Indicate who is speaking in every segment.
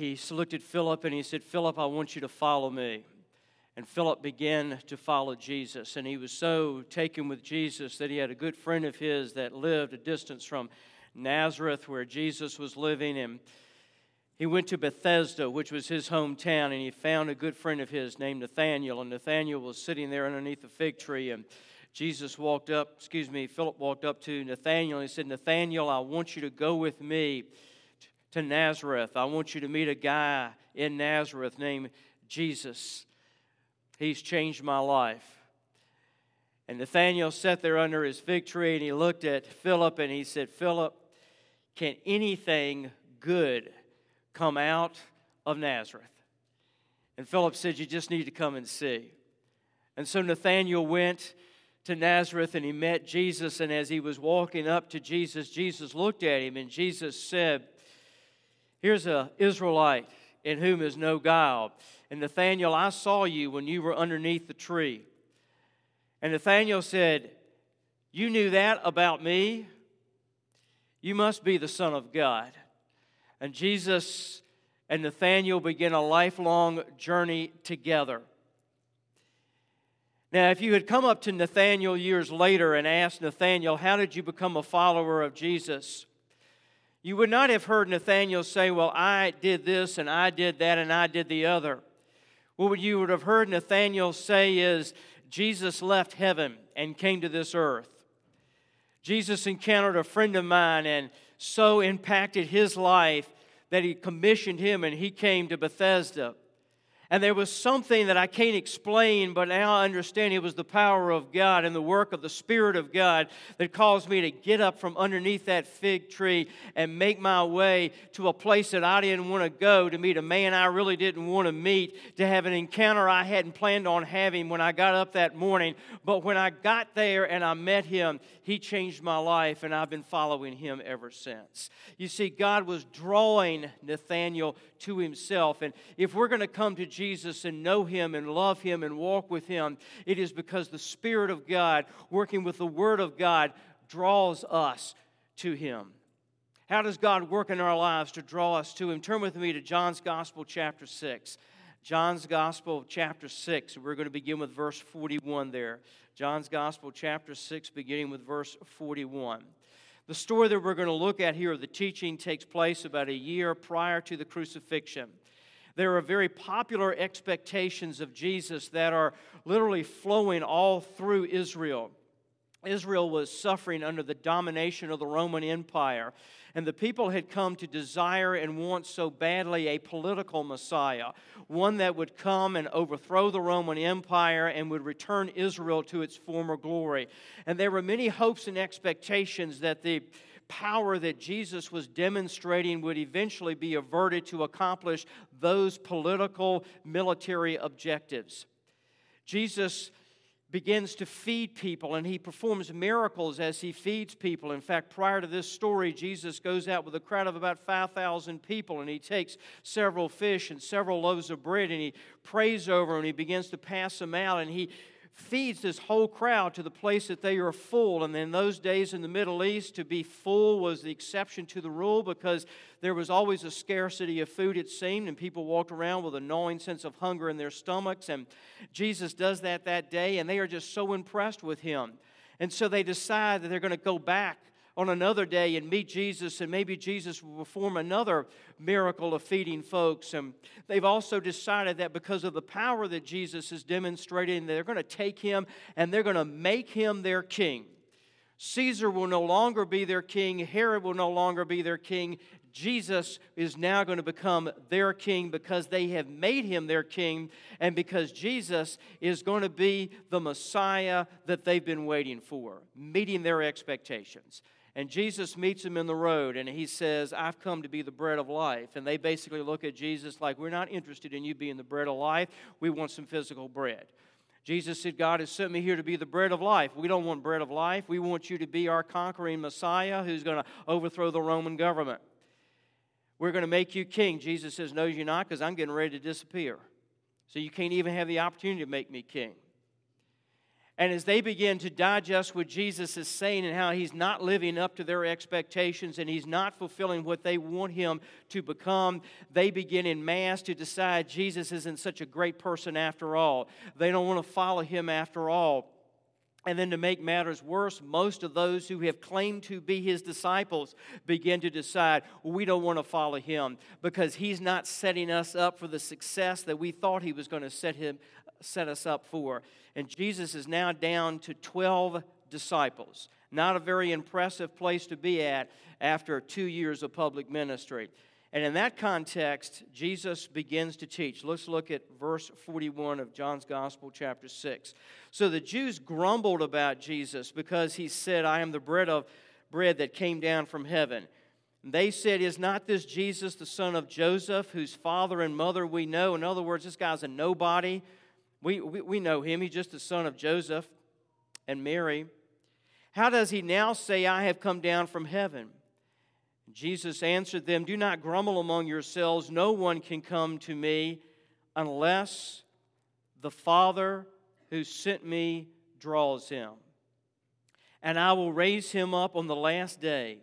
Speaker 1: he looked at Philip and he said, Philip, I want you to follow me. And Philip began to follow Jesus. And he was so taken with Jesus that he had a good friend of his that lived a distance from Nazareth, where Jesus was living. And he went to Bethsaida, which was his hometown, and he found a good friend of his named Nathanael. And Nathanael was sitting there underneath a fig tree. And Jesus walked up, excuse me, Philip walked up to Nathanael and he said, Nathanael, I want you to go with me to Nazareth. I want you to meet a guy in Nazareth named Jesus. He's changed my life. And Nathanael sat there under his fig tree and he looked at Philip and he said, Philip, can anything good come out of Nazareth? And Philip said, You just need to come and see. And so Nathanael went to Nazareth and he met Jesus. And as he was walking up to Jesus, Jesus looked at him and Jesus said, Here's an Israelite in whom is no guile. And Nathanael, I saw you when you were underneath the tree. And Nathanael said, You knew that about me? You must be the Son of God. And Jesus and Nathanael began a lifelong journey together. Now, if you had come up to Nathanael years later and asked Nathanael, How did you become a follower of Jesus? You would not have heard Nathanael say, Well, I did this and I did that and I did the other. What you would have heard Nathanael say is, Jesus left heaven and came to this earth. Jesus encountered a friend of mine and so impacted his life that he commissioned him and he came to Bethsaida. And there was something that I can't explain, but now I understand it was the power of God and the work of the Spirit of God that caused me to get up from underneath that fig tree and make my way to a place that I didn't want to go to meet a man I really didn't want to meet, to have an encounter I hadn't planned on having when I got up that morning. But when I got there and I met him, he changed my life, and I've been following him ever since. You see, God was drawing Nathanael to himself. And if we're going to come to Jesus and know him and love him and walk with him, it is because the Spirit of God, working with the Word of God, draws us to him. How does God work in our lives to draw us to him? Turn with me to John's Gospel, chapter 6. John's Gospel, chapter 6. We're going to begin with verse 41 there. John's Gospel, chapter 6, beginning with verse 41. The story that we're going to look at here, the teaching, takes place about a year prior to the crucifixion. There are very popular expectations of Jesus that are literally flowing all through Israel. Israel was suffering under the domination of the Roman Empire, and the people had come to desire and want so badly a political Messiah, one that would come and overthrow the Roman Empire and would return Israel to its former glory. And there were many hopes and expectations that the power that Jesus was demonstrating would eventually be averted to accomplish those political military objectives. Jesus begins to feed people and he performs miracles as he feeds people. In fact, prior to this story, Jesus goes out with a crowd of about 5,000 people and he takes several fish and several loaves of bread and he prays over and he begins to pass them out and he feeds this whole crowd to the place that they are full. And in those days in the Middle East, to be full was the exception to the rule because there was always a scarcity of food, it seemed, and people walked around with a gnawing sense of hunger in their stomachs. And Jesus does that that day, and they are just so impressed with him. And so they decide that they're going to go back on another day and meet Jesus, and maybe Jesus will perform another miracle of feeding folks. And they've also decided that because of the power that Jesus is demonstrating, they're going to take him and they're going to make him their king. Caesar will no longer be their king, Herod will no longer be their king. Jesus is now going to become their king because they have made him their king, and because Jesus is going to be the Messiah that they've been waiting for, meeting their expectations. And Jesus meets him in the road and he says, I've come to be the bread of life. And they basically look at Jesus like, We're not interested in you being the bread of life. We want some physical bread. Jesus said, God has sent me here to be the bread of life. We don't want bread of life. We want you to be our conquering Messiah who's going to overthrow the Roman government. We're going to make you king. Jesus says, No, you're not, because I'm getting ready to disappear. So you can't even have the opportunity to make me king. And as they begin to digest what Jesus is saying and how he's not living up to their expectations and he's not fulfilling what they want him to become, they begin in mass to decide Jesus isn't such a great person after all. They don't want to follow him after all. And then to make matters worse, most of those who have claimed to be his disciples begin to decide we don't want to follow him because he's not setting us up for the success that we thought he was going to set, him, set us up for. And Jesus is now down to 12 disciples. Not a very impressive place to be at after two years of public ministry. And in that context, Jesus begins to teach. Let's look at verse 41 of John's Gospel, chapter 6. So the Jews grumbled about Jesus because he said, I am the bread of bread that came down from heaven. They said, Is not this Jesus the son of Joseph, whose father and mother we know? In other words, this guy's a nobody. We, we, we know him. He's just the son of Joseph and Mary. How does he now say, I have come down from heaven? Jesus answered them, Do not grumble among yourselves. No one can come to me unless the Father who sent me draws him. And I will raise him up on the last day.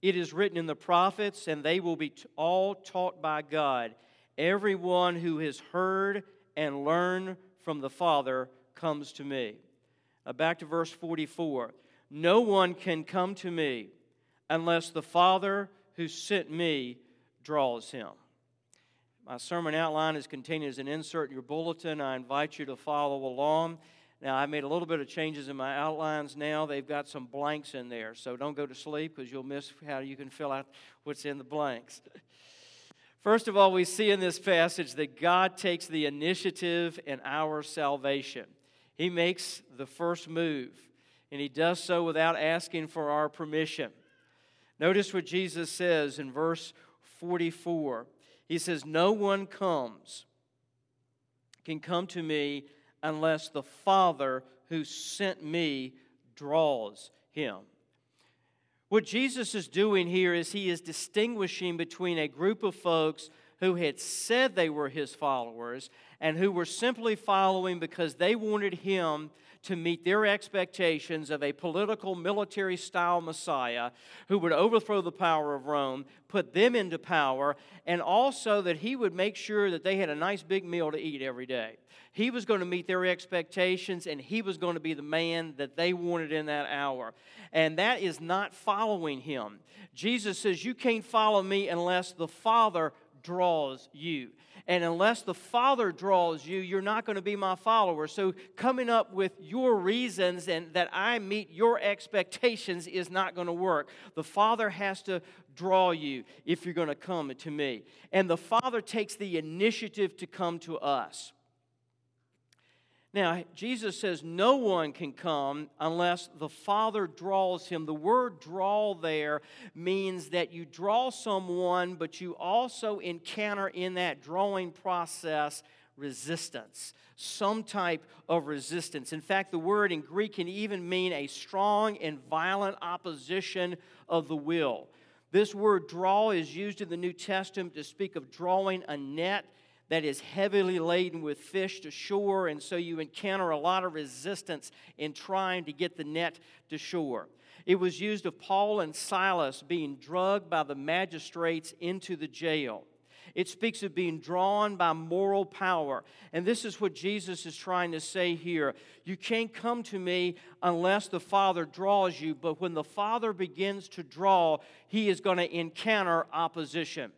Speaker 1: It is written in the prophets, and they will be all taught by God. Everyone who has heard and learn from the Father comes to me. Now back to verse 44. No one can come to me unless the Father who sent me draws him. My sermon outline is contained as an insert in your bulletin. I invite you to follow along. Now, I made a little bit of changes in my outlines now. They've got some blanks in there, so don't go to sleep because you'll miss how you can fill out what's in the blanks. First of all, we see in this passage that God takes the initiative in our salvation. He makes the first move, and He does so without asking for our permission. Notice what Jesus says in verse 44. He says, No one comes, can come to me unless the Father who sent me draws him. What Jesus is doing here is he is distinguishing between a group of folks who had said they were his followers and who were simply following because they wanted him to meet their expectations of a political, military style Messiah who would overthrow the power of Rome, put them into power, and also that he would make sure that they had a nice big meal to eat every day. He was going to meet their expectations, and he was going to be the man that they wanted in that hour. And that is not following him. Jesus says, You can't follow me unless the Father draws you. And unless the Father draws you, you're not going to be my follower. So coming up with your reasons and that I meet your expectations is not going to work. The Father has to draw you if you're going to come to me. And the Father takes the initiative to come to us. Now, Jesus says no one can come unless the Father draws him. The word draw there means that you draw someone, but you also encounter in that drawing process resistance, some type of resistance. In fact, the word in Greek can even mean a strong and violent opposition of the will. This word draw is used in the New Testament to speak of drawing a net that is heavily laden with fish to shore, and so you encounter a lot of resistance in trying to get the net to shore. It was used of Paul and Silas being drugged by the magistrates into the jail. It speaks of being drawn by moral power. And this is what Jesus is trying to say here. You can't come to me unless the Father draws you, but when the Father begins to draw, he is going to encounter opposition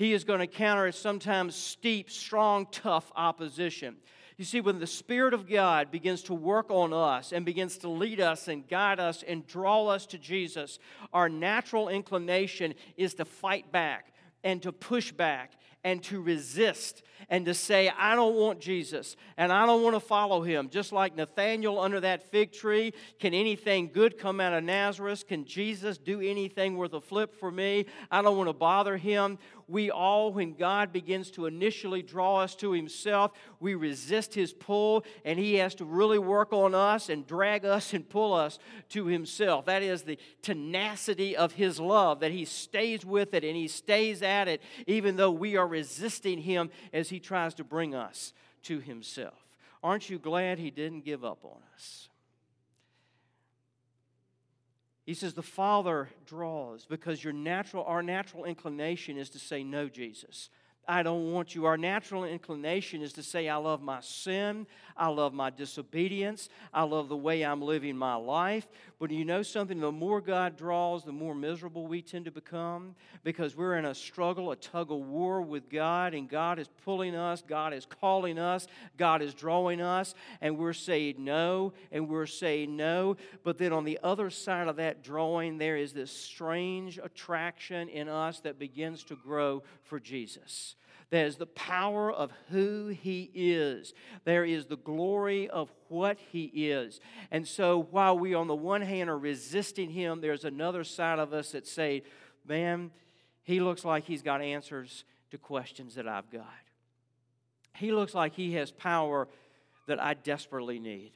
Speaker 1: he is going to counter sometimes steep, strong, tough opposition. You see, when the Spirit of God begins to work on us and begins to lead us and guide us and draw us to Jesus, our natural inclination is to fight back and to push back and to resist and to say, I don't want Jesus and I don't want to follow him. Just like Nathanael under that fig tree, can anything good come out of Nazareth? Can Jesus do anything worth a flip for me? I don't want to bother him. We all, when God begins to initially draw us to himself, we resist his pull and he has to really work on us and drag us and pull us to himself. That is the tenacity of his love, that he stays with it and he stays at it, even though we are resisting him as he tries to bring us to himself. Aren't you glad he didn't give up on us? He says, The Father draws because your natural, our natural inclination is to say, No, Jesus. I don't want you. Our natural inclination is to say, I love my sin. I love my disobedience. I love the way I'm living my life. But you know something? The more God draws, the more miserable we tend to become because we're in a struggle, a tug of war with God, and God is pulling us, God is calling us, God is drawing us, and we're saying no, and we're saying no. But then on the other side of that drawing, there is this strange attraction in us that begins to grow for Jesus. There's the power of who He is. There is the glory of what He is. And so while we, on the one hand, are resisting Him, there's another side of us that say, man, He looks like He's got answers to questions that I've got. He looks like He has power that I desperately need.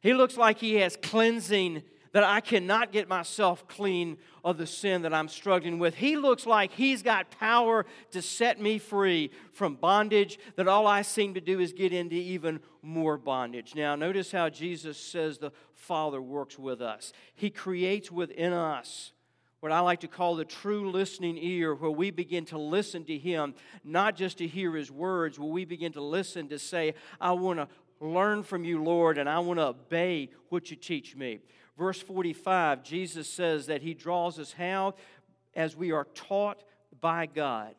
Speaker 1: He looks like He has cleansing that I cannot get myself clean of the sin that I'm struggling with. He looks like He's got power to set me free from bondage, that all I seem to do is get into even more bondage. Now, notice how Jesus says the Father works with us. He creates within us what I like to call the true listening ear, where we begin to listen to Him, not just to hear His words, where we begin to listen to say, I want to learn from you, Lord, and I want to obey what you teach me. Verse 45, Jesus says that he draws us how? As we are taught by God.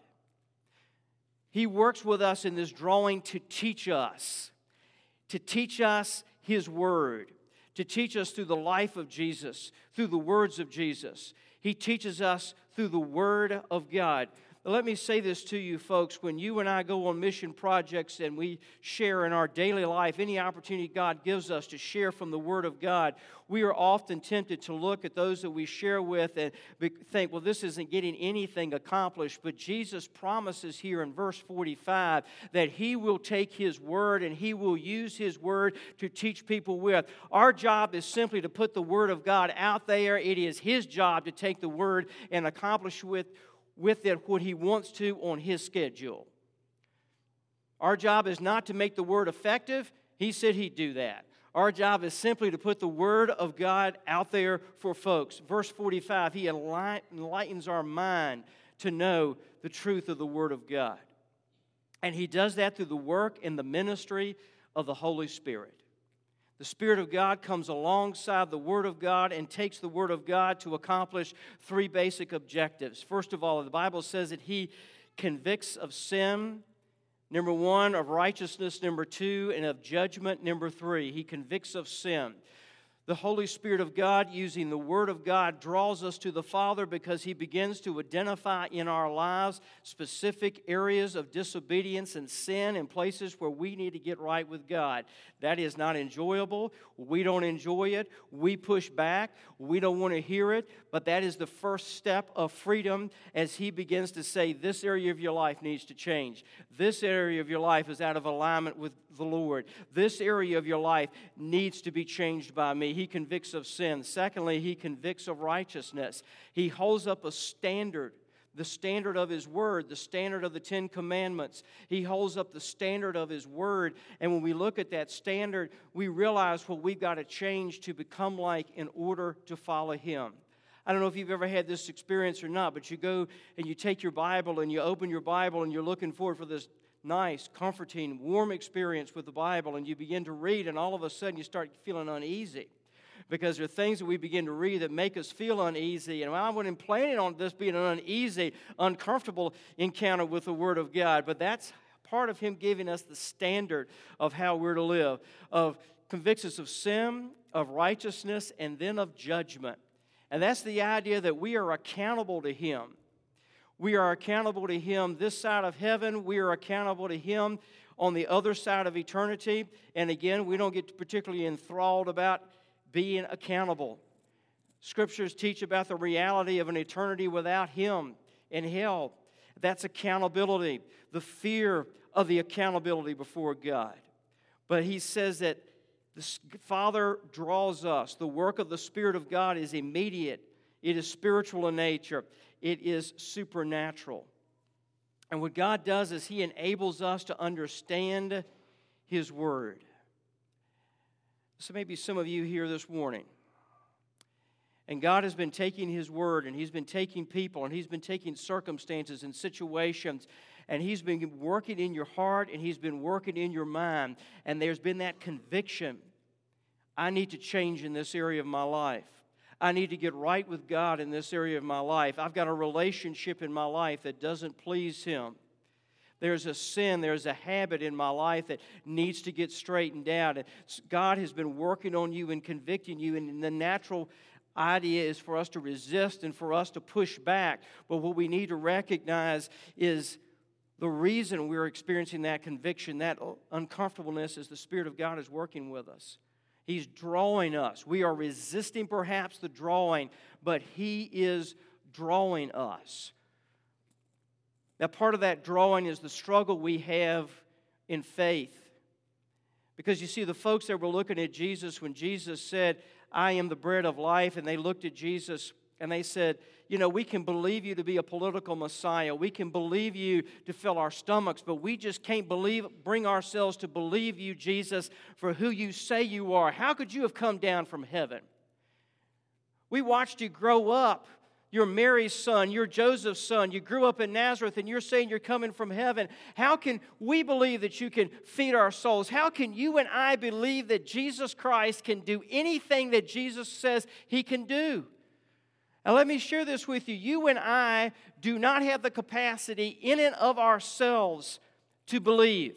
Speaker 1: He works with us in this drawing to teach us, to teach us his word, to teach us through the life of Jesus, through the words of Jesus. He teaches us through the word of God. Let me say this to you, folks. When you and I go on mission projects and we share in our daily life, any opportunity God gives us to share from the Word of God, we are often tempted to look at those that we share with and think, well, this isn't getting anything accomplished. But Jesus promises here in verse 45 that He will take His Word and He will use His Word to teach people with. Our job is simply to put the Word of God out there. It is His job to take the Word and accomplish with with it what he wants to on his schedule. Our job is not to make the word effective. He said he'd do that. Our job is simply to put the word of God out there for folks. Verse 45, he enlightens our mind to know the truth of the word of God. And he does that through the work and the ministry of the Holy Spirit. The Spirit of God comes alongside the Word of God and takes the Word of God to accomplish three basic objectives. First of all, the Bible says that He convicts of sin, number one, of righteousness, number two, and of judgment, number three. He convicts of sin. The Holy Spirit of God, using the Word of God, draws us to the Father because He begins to identify in our lives specific areas of disobedience and sin and places where we need to get right with God. That is not enjoyable. We don't enjoy it. We push back. We don't want to hear it. But that is the first step of freedom as He begins to say, This area of your life needs to change. This area of your life is out of alignment with the Lord. This area of your life needs to be changed by me. He convicts of sin. Secondly, He convicts of righteousness. He holds up a standard the standard of His Word, the standard of the Ten Commandments. He holds up the standard of His Word. And when we look at that standard, we realize what we've got to change to become like in order to follow Him. I don't know if you've ever had this experience or not, but you go and you take your Bible and you open your Bible and you're looking forward for this nice, comforting, warm experience with the Bible, and you begin to read, and all of a sudden you start feeling uneasy because there are things that we begin to read that make us feel uneasy. And I wasn't planning on this being an uneasy, uncomfortable encounter with the Word of God, but that's part of Him giving us the standard of how we're to live, of convicts us of sin, of righteousness, and then of judgment. And that's the idea that we are accountable to Him. We are accountable to Him this side of heaven. We are accountable to Him on the other side of eternity. And again, we don't get particularly enthralled about being accountable. Scriptures teach about the reality of an eternity without Him in hell. That's accountability, the fear of the accountability before God. But He says that the Father draws us. The work of the Spirit of God is immediate, it is spiritual in nature, it is supernatural. And what God does is He enables us to understand His Word. So maybe some of you here this morning, And God has been taking His word and He's been taking people and He's been taking circumstances and situations and He's been working in your heart and He's been working in your mind. And there's been that conviction I need to change in this area of my life. I need to get right with God in this area of my life. I've got a relationship in my life that doesn't please Him. There's a sin, there's a habit in my life that needs to get straightened out. And God has been working on you and convicting you, and the natural idea is for us to resist and for us to push back. But what we need to recognize is the reason we're experiencing that conviction, that uh, uncomfortableness, is the Spirit of God is working with us. He's drawing us. We are resisting perhaps the drawing, but He is drawing us. Now, part of that drawing is the struggle we have in faith. Because you see, the folks that were looking at Jesus when Jesus said, I am the bread of life. And they looked at Jesus and they said, You know, we can believe you to be a political Messiah. We can believe you to fill our stomachs, but we just can't believe, bring ourselves to believe you, Jesus, for who you say you are. How could you have come down from heaven? We watched you grow up. You're Mary's son, you're Joseph's son, you grew up in Nazareth, and you're saying you're coming from heaven. How can we believe that you can feed our souls? How can you and I believe that Jesus Christ can do anything that Jesus says he can do? Now, let me share this with you. You and I do not have the capacity in and of ourselves to believe.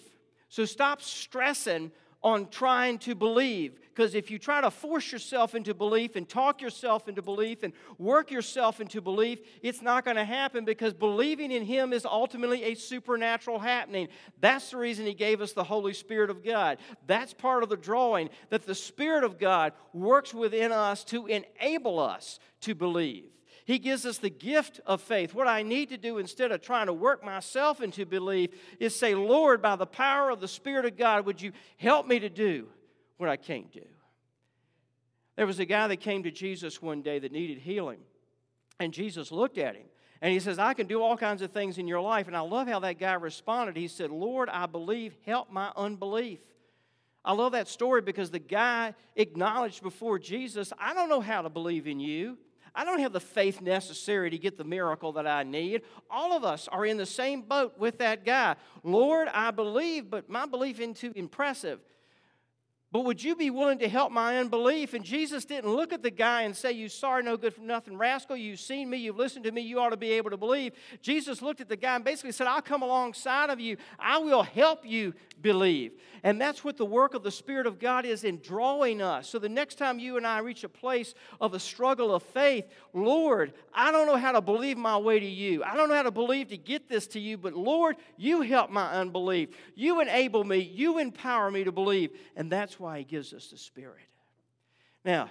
Speaker 1: So stop stressing on trying to believe. Because if you try to force yourself into belief and talk yourself into belief and work yourself into belief, it's not going to happen because believing in Him is ultimately a supernatural happening. That's the reason He gave us the Holy Spirit of God. That's part of the drawing, that the Spirit of God works within us to enable us to believe. He gives us the gift of faith. What I need to do instead of trying to work myself into belief is say, Lord, by the power of the Spirit of God, would you help me to do what I can't do? There was a guy that came to Jesus one day that needed healing, and Jesus looked at him. And he says, I can do all kinds of things in your life. And I love how that guy responded. He said, Lord, I believe, help my unbelief. I love that story because the guy acknowledged before Jesus, I don't know how to believe in you. I don't have the faith necessary to get the miracle that I need. All of us are in the same boat with that guy. Lord, I believe, but my belief isn't too impressive. But would you be willing to help my unbelief? And Jesus didn't look at the guy and say, You sorry, no good for nothing rascal. You've seen me, you've listened to me, you ought to be able to believe. Jesus looked at the guy and basically said, I'll come alongside of you, I will help you believe. And that's what the work of the Spirit of God is in drawing us. So the next time you and I reach a place of a struggle of faith, Lord, I don't know how to believe my way to you. I don't know how to believe to get this to you, but Lord, you help my unbelief. You enable me, you empower me to believe. And that's why He gives us the Spirit. Now,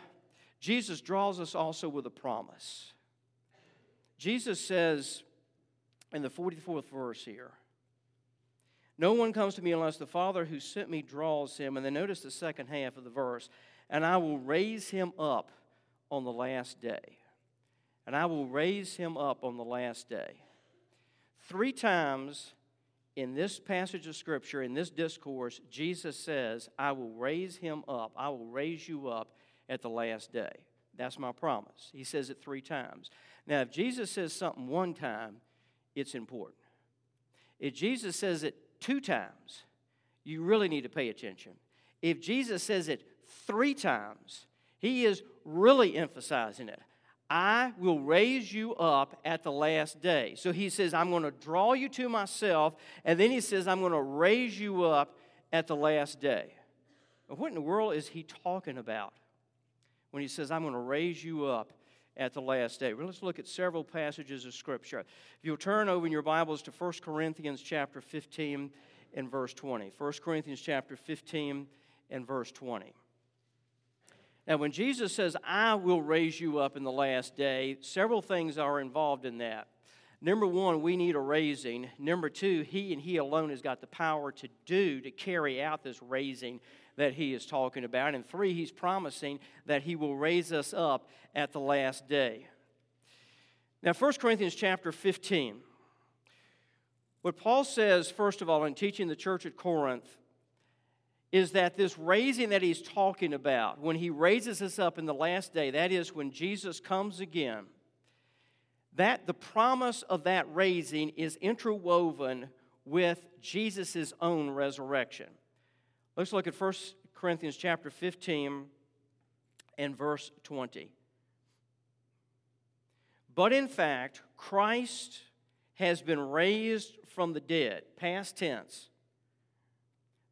Speaker 1: Jesus draws us also with a promise. Jesus says in the 44th verse here, No one comes to me unless the Father who sent me draws him. And then notice the second half of the verse, and I will raise him up on the last day. And I will raise him up on the last day. Three times in this passage of Scripture, in this discourse, Jesus says, I will raise him up. I will raise you up at the last day. That's my promise. He says it three times. Now, if Jesus says something one time, it's important. If Jesus says it two times, you really need to pay attention. If Jesus says it three times, he is really emphasizing it. I will raise you up at the last day. So he says, I'm going to draw you to myself. And then he says, I'm going to raise you up at the last day. What in the world is he talking about when he says, I'm going to raise you up at the last day? Well, let's look at several passages of Scripture. If you'll turn over in your Bibles to 1 Corinthians chapter 15 and verse 20. 1 Corinthians chapter 15 and verse 20. Now, when Jesus says, I will raise you up in the last day, several things are involved in that. Number one, we need a raising. Number two, He and He alone has got the power to do, to carry out this raising that He is talking about. And three, He's promising that He will raise us up at the last day. Now, 1 Corinthians chapter 15. What Paul says, first of all, in teaching the church at Corinth, is that this raising that he's talking about, when he raises us up in the last day, that is when Jesus comes again, that the promise of that raising is interwoven with Jesus' own resurrection. Let's look at 1 Corinthians chapter 15 and verse 20. But in fact, Christ has been raised from the dead, past tense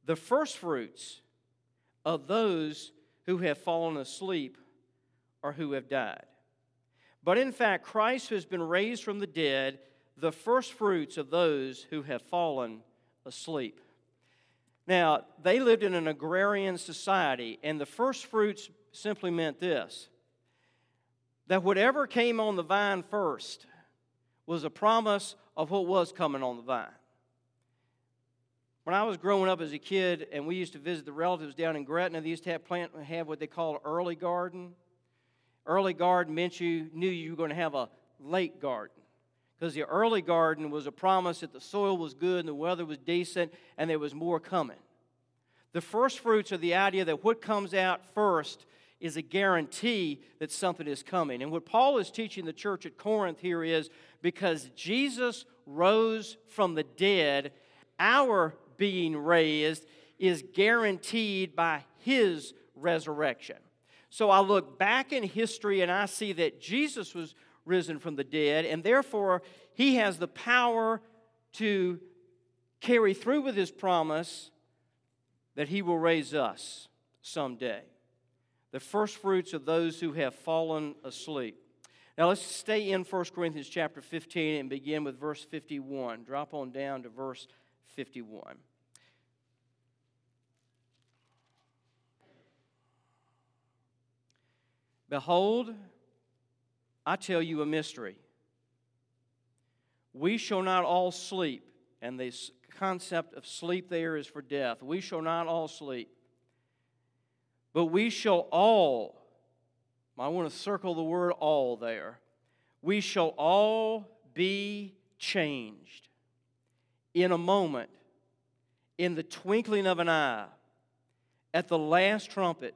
Speaker 1: the firstfruits of those who have fallen asleep or who have died. But in fact, Christ has been raised from the dead, the firstfruits of those who have fallen asleep. Now, they lived in an agrarian society, and the firstfruits simply meant this that whatever came on the vine first was a promise of what was coming on the vine. When I was growing up as a kid and we used to visit the relatives down in Gretna, they used to have plant have what they call early garden. Early garden meant you knew you were going to have a late garden. Because the early garden was a promise that the soil was good and the weather was decent and there was more coming. The first fruits are the idea that what comes out first is a guarantee that something is coming. And what Paul is teaching the church at Corinth here is because Jesus rose from the dead, our being raised is guaranteed by his resurrection. So I look back in history and I see that Jesus was risen from the dead, and therefore he has the power to carry through with his promise that he will raise us someday. The first fruits of those who have fallen asleep. Now let's stay in 1 Corinthians chapter 15 and begin with verse 51. Drop on down to verse 51. Behold, I tell you a mystery. We shall not all sleep, and the concept of sleep there is for death. We shall not all sleep, but we shall all, I want to circle the word all there, we shall all be changed in a moment, in the twinkling of an eye, at the last trumpet.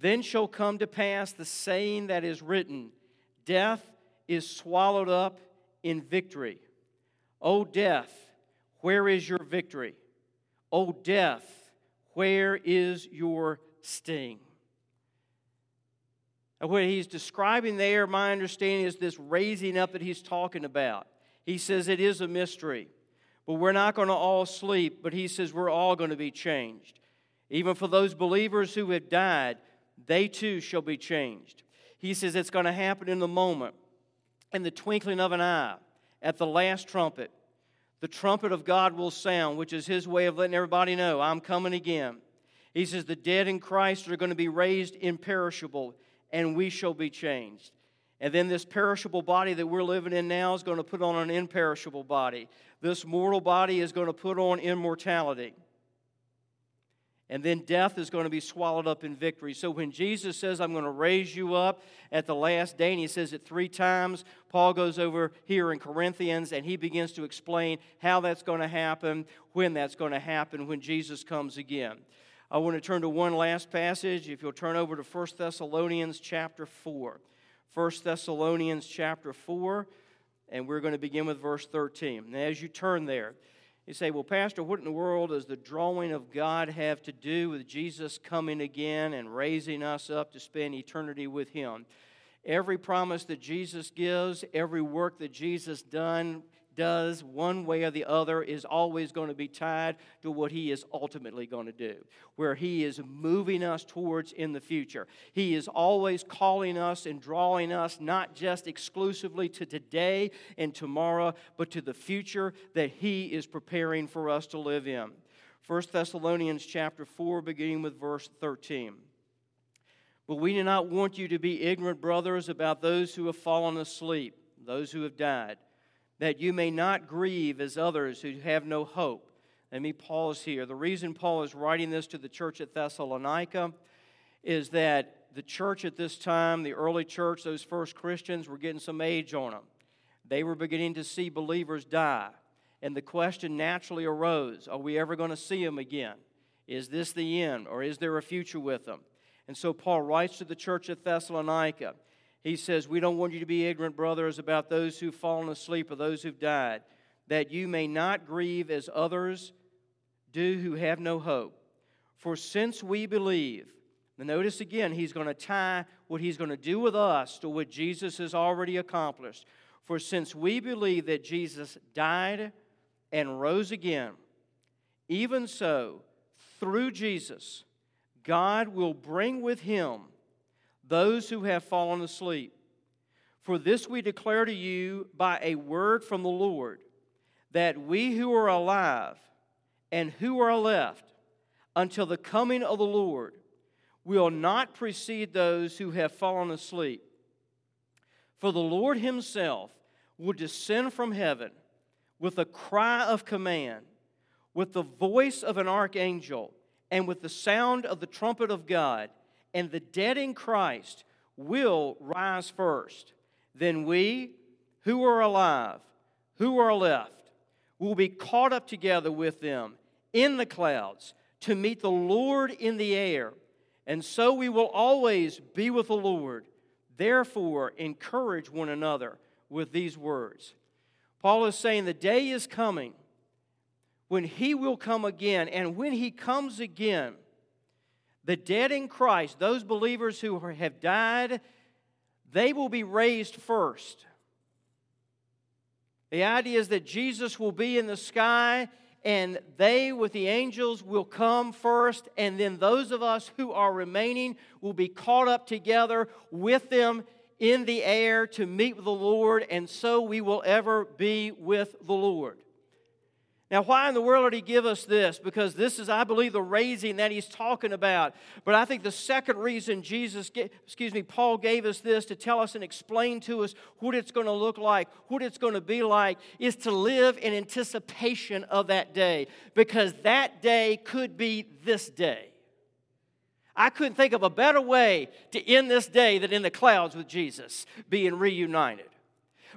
Speaker 1: then shall come to pass the saying that is written Death is swallowed up in victory. O death, where is your victory? O death, where is your sting? And what he's describing there, my understanding, is this raising up that he's talking about. He says it is a mystery, but we're not going to all sleep, but he says we're all going to be changed. Even for those believers who have died, they too shall be changed. He says it's going to happen in the moment, in the twinkling of an eye, at the last trumpet. The trumpet of God will sound, which is his way of letting everybody know, I'm coming again. He says the dead in Christ are going to be raised imperishable, and we shall be changed. And then this perishable body that we're living in now is going to put on an imperishable body. This mortal body is going to put on immortality and then death is going to be swallowed up in victory. So when Jesus says, I'm going to raise you up at the last day, and he says it three times, Paul goes over here in Corinthians and he begins to explain how that's going to happen, when that's going to happen, when Jesus comes again. I want to turn to one last passage. If you'll turn over to 1 Thessalonians chapter 4. 1 Thessalonians chapter 4, and we're going to begin with verse 13. And as you turn there, you say, well, Pastor, what in the world does the drawing of God have to do with Jesus coming again and raising us up to spend eternity with Him? Every promise that Jesus gives, every work that Jesus done does, one way or the other, is always going to be tied to what He is ultimately going to do, where He is moving us towards in the future. He is always calling us and drawing us not just exclusively to today and tomorrow, but to the future that He is preparing for us to live in. 1 Thessalonians chapter 4, beginning with verse 13. But we do not want you to be ignorant, brothers, about those who have fallen asleep, those who have died, that you may not grieve as others who have no hope. Let me pause here. The reason Paul is writing this to the church at Thessalonica is that the church at this time, the early church, those first Christians, were getting some age on them. They were beginning to see believers die. And the question naturally arose are we ever going to see them again? Is this the end, or is there a future with them? And so Paul writes to the church at Thessalonica. He says, We don't want you to be ignorant, brothers, about those who've fallen asleep or those who've died, that you may not grieve as others do who have no hope. For since we believe, now notice again, he's going to tie what he's going to do with us to what Jesus has already accomplished. For since we believe that Jesus died and rose again, even so, through Jesus, God will bring with him those who have fallen asleep. For this we declare to you by a word from the Lord, that we who are alive and who are left until the coming of the Lord will not precede those who have fallen asleep. For the Lord himself will descend from heaven with a cry of command, with the voice of an archangel, and with the sound of the trumpet of God, and the dead in Christ will rise first. Then we, who are alive, who are left, will be caught up together with them in the clouds to meet the Lord in the air. And so we will always be with the Lord. Therefore, encourage one another with these words. Paul is saying the day is coming when he will come again. And when he comes again, the dead in Christ, those believers who have died, they will be raised first. The idea is that Jesus will be in the sky and they with the angels will come first, and then those of us who are remaining will be caught up together with them in the air to meet the Lord, and so we will ever be with the Lord. Now, why in the world did he give us this? Because this is, I believe, the raising that he's talking about. But I think the second reason Jesus, excuse me, Paul gave us this to tell us and explain to us what it's going to look like, what it's going to be like, is to live in anticipation of that day. Because that day could be this day. I couldn't think of a better way to end this day than in the clouds with Jesus, being reunited.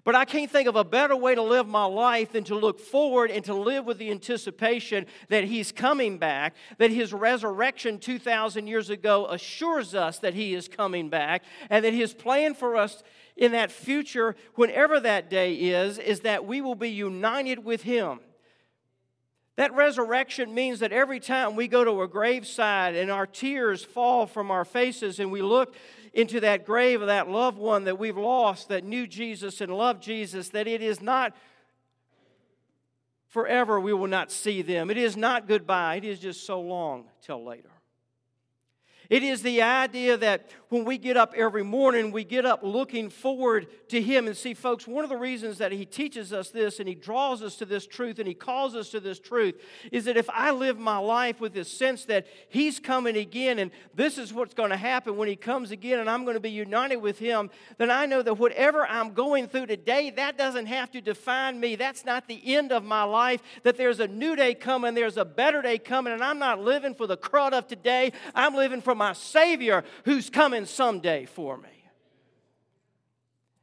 Speaker 1: But I can't think of a better way to live my life than to look forward and to live with the anticipation that He's coming back, that His resurrection 2,000 years ago assures us that He is coming back, and that His plan for us in that future, whenever that day is, is that we will be united with Him. That resurrection means that every time we go to a graveside and our tears fall from our faces and we look into that grave of that loved one that we've lost that knew Jesus and loved Jesus, that it is not forever we will not see them. It is not goodbye, it is just so long till later. It is the idea that when we get up every morning, we get up looking forward to Him. And see, folks, one of the reasons that He teaches us this and He draws us to this truth and He calls us to this truth is that if I live my life with this sense that He's coming again and this is what's going to happen when He comes again and I'm going to be united with Him, then I know that whatever I'm going through today, that doesn't have to define me. That's not the end of my life, that there's a new day coming, there's a better day coming, and I'm not living for the crud of today. I'm living for my Savior who's coming someday for me.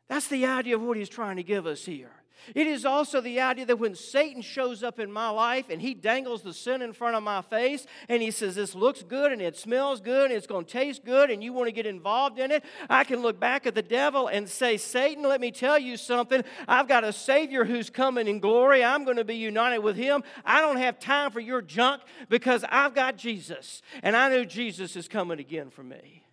Speaker 1: That's the idea of what he's trying to give us here. It is also the idea that when Satan shows up in my life and he dangles the sin in front of my face and he says, This looks good and it smells good and it's going to taste good and you want to get involved in it, I can look back at the devil and say, Satan, let me tell you something. I've got a Savior who's coming in glory. I'm going to be united with him. I don't have time for your junk because I've got Jesus and I know Jesus is coming again for me.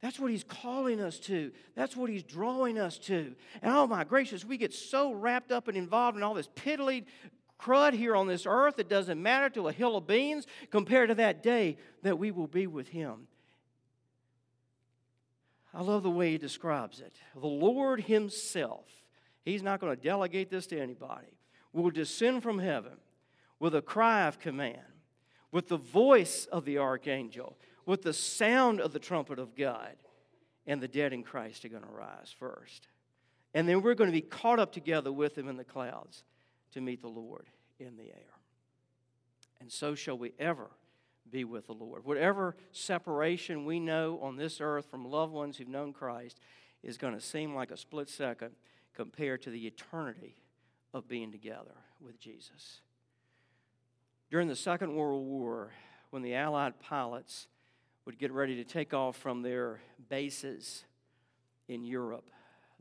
Speaker 1: That's what he's calling us to. That's what he's drawing us to. And oh my gracious, we get so wrapped up and involved in all this piddly crud here on this earth, it doesn't matter to a hill of beans compared to that day that we will be with him. I love the way he describes it. The Lord himself, he's not going to delegate this to anybody, will descend from heaven with a cry of command, with the voice of the archangel with the sound of the trumpet of God, and the dead in Christ are going to rise first. And then we're going to be caught up together with him in the clouds to meet the Lord in the air. And so shall we ever be with the Lord. Whatever separation we know on this earth from loved ones who've known Christ is going to seem like a split second compared to the eternity of being together with Jesus. During the Second World War, when the Allied pilots would get ready to take off from their bases in Europe,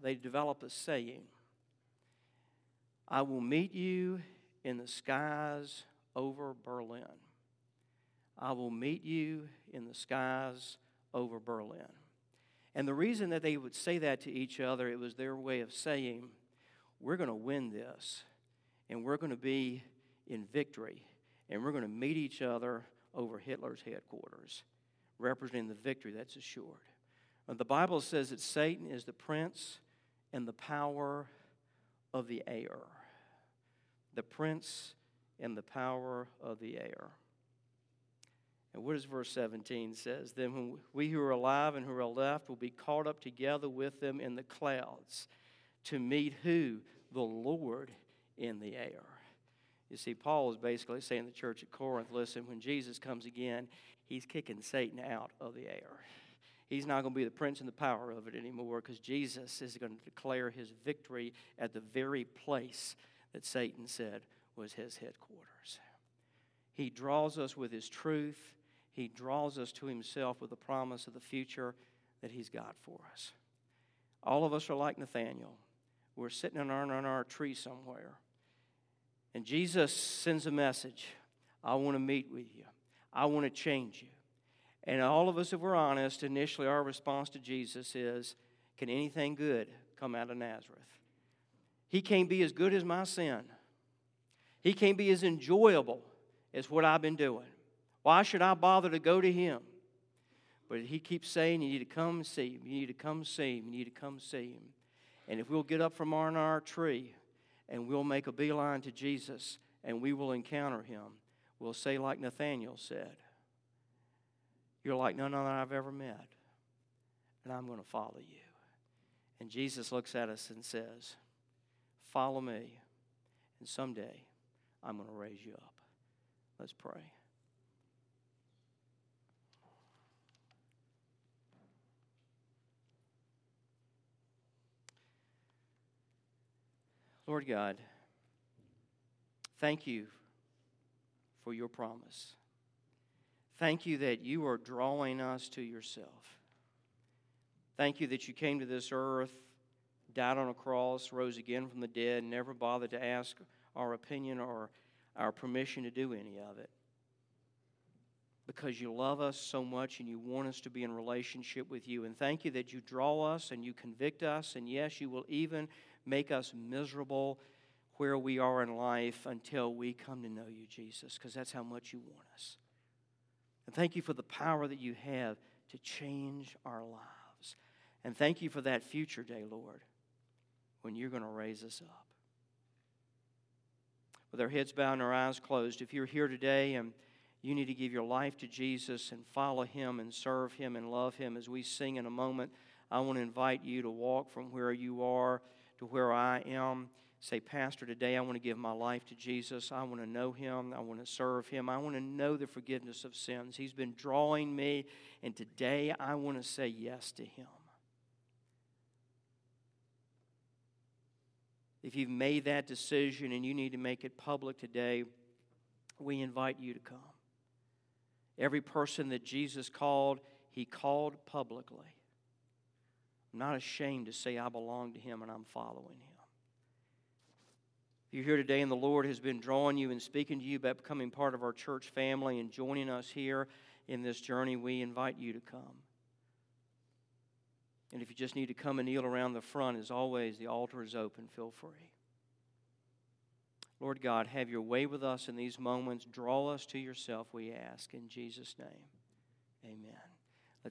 Speaker 1: they developed a saying I will meet you in the skies over Berlin. I will meet you in the skies over Berlin. And the reason that they would say that to each other, it was their way of saying, we're going to win this, and we're going to be in victory, and we're going to meet each other over Hitler's headquarters, representing the victory that's assured. Uh, the Bible says that Satan is the prince and the power of the air. The prince and the power of the air. And what does verse 17 says? Then we who are alive and who are left will be caught up together with them in the clouds to meet who? The Lord in the air. You see, Paul is basically saying the church at Corinth, listen, when Jesus comes again, he's kicking Satan out of the air. He's not going to be the prince and the power of it anymore because Jesus is going to declare his victory at the very place that Satan said was his headquarters. He draws us with his truth he draws us to Himself with the promise of the future that He's got for us. All of us are like Nathanael. We're sitting on our, on our tree somewhere. And Jesus sends a message I want to meet with you, I want to change you. And all of us, if we're honest, initially our response to Jesus is Can anything good come out of Nazareth? He can't be as good as my sin. He can't be as enjoyable as what I've been doing. Why should I bother to go to him? But he keeps saying, You need to come see him. You need to come see him. You need to come see him. And if we'll get up from our, our tree and we'll make a beeline to Jesus and we will encounter him, we'll say, like Nathanael said, You're like none other I've ever met, and I'm going to follow you. And Jesus looks at us and says, Follow me, and someday I'm going to raise you up. Let's pray. Lord God, thank you for your promise. Thank you that you are drawing us to yourself. Thank you that you came to this earth, died on a cross, rose again from the dead, never bothered to ask our opinion or our permission to do any of it. Because you love us so much and you want us to be in relationship with you. And thank you that you draw us and you convict us, and yes, you will even make us miserable where we are in life until we come to know you, Jesus, because that's how much you want us. And thank you for the power that you have to change our lives. And thank you for that future day, Lord, when you're going to raise us up. With our heads bowed and our eyes closed, if you're here today and you need to give your life to Jesus and follow Him and serve Him and love Him as we sing in a moment, I want to invite you to walk from where you are to where I am. Say, Pastor, today I want to give my life to Jesus. I want to know Him. I want to serve Him. I want to know the forgiveness of sins. He's been drawing me, and today I want to say yes to Him. If you've made that decision and you need to make it public today, we invite you to come. Every person that Jesus called, He called publicly. I'm not ashamed to say I belong to Him and I'm following Him. If you're here today and the Lord has been drawing you and speaking to you about becoming part of our church family and joining us here in this journey, we invite you to come. And if you just need to come and kneel around the front, as always, the altar is open. Feel free. Lord God, have your way with us in these moments. Draw us to yourself, we ask. In Jesus' name, amen.